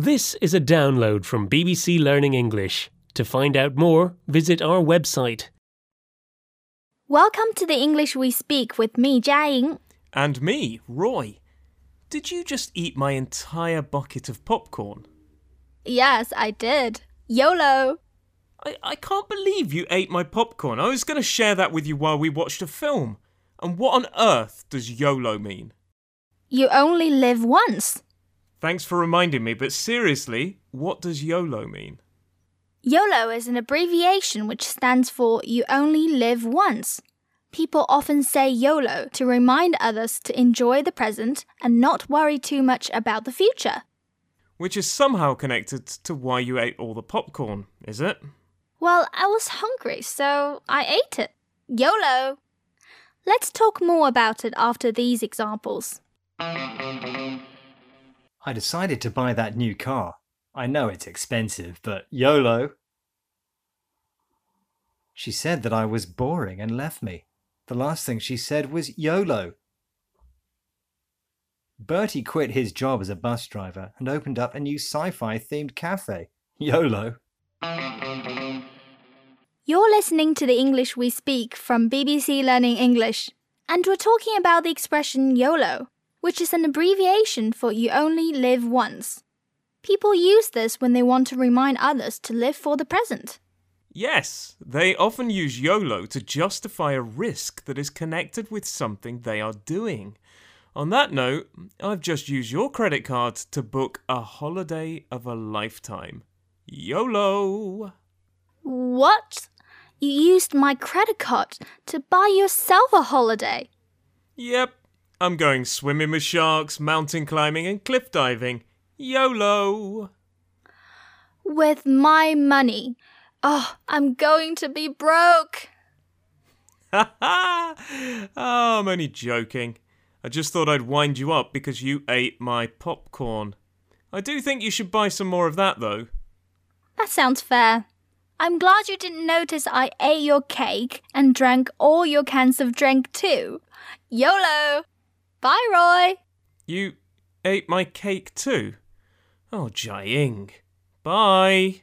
This is a download from BBC Learning English. To find out more, visit our website. Welcome to the English we speak with me, Jiaying. And me, Roy. Did you just eat my entire bucket of popcorn? Yes, I did. YOLO! I, I can't believe you ate my popcorn. I was going to share that with you while we watched a film. And what on earth does YOLO mean? You only live once. Thanks for reminding me, but seriously, what does YOLO mean? YOLO is an abbreviation which stands for You Only Live Once. People often say YOLO to remind others to enjoy the present and not worry too much about the future. Which is somehow connected to why you ate all the popcorn, is it? Well, I was hungry, so I ate it. YOLO! Let's talk more about it after these examples. I decided to buy that new car. I know it's expensive, but YOLO. She said that I was boring and left me. The last thing she said was YOLO. Bertie quit his job as a bus driver and opened up a new sci fi themed cafe. YOLO. You're listening to the English we speak from BBC Learning English, and we're talking about the expression YOLO, which is an abbreviation for You Only Live Once. People use this when they want to remind others to live for the present. Yes, they often use YOLO to justify a risk that is connected with something they are doing. On that note, I've just used your credit card to book a holiday of a lifetime. YOLO! What? You used my credit card to buy yourself a holiday? Yep, I'm going swimming with sharks, mountain climbing, and cliff diving. YOLO! With my money. Oh, I'm going to be broke. Ha ha! Oh, I'm only joking. I just thought I'd wind you up because you ate my popcorn. I do think you should buy some more of that, though. That sounds fair. I'm glad you didn't notice I ate your cake and drank all your cans of drink too. YOLO! Bye, Roy! You ate my cake too? Oh, Jiaying. Bye.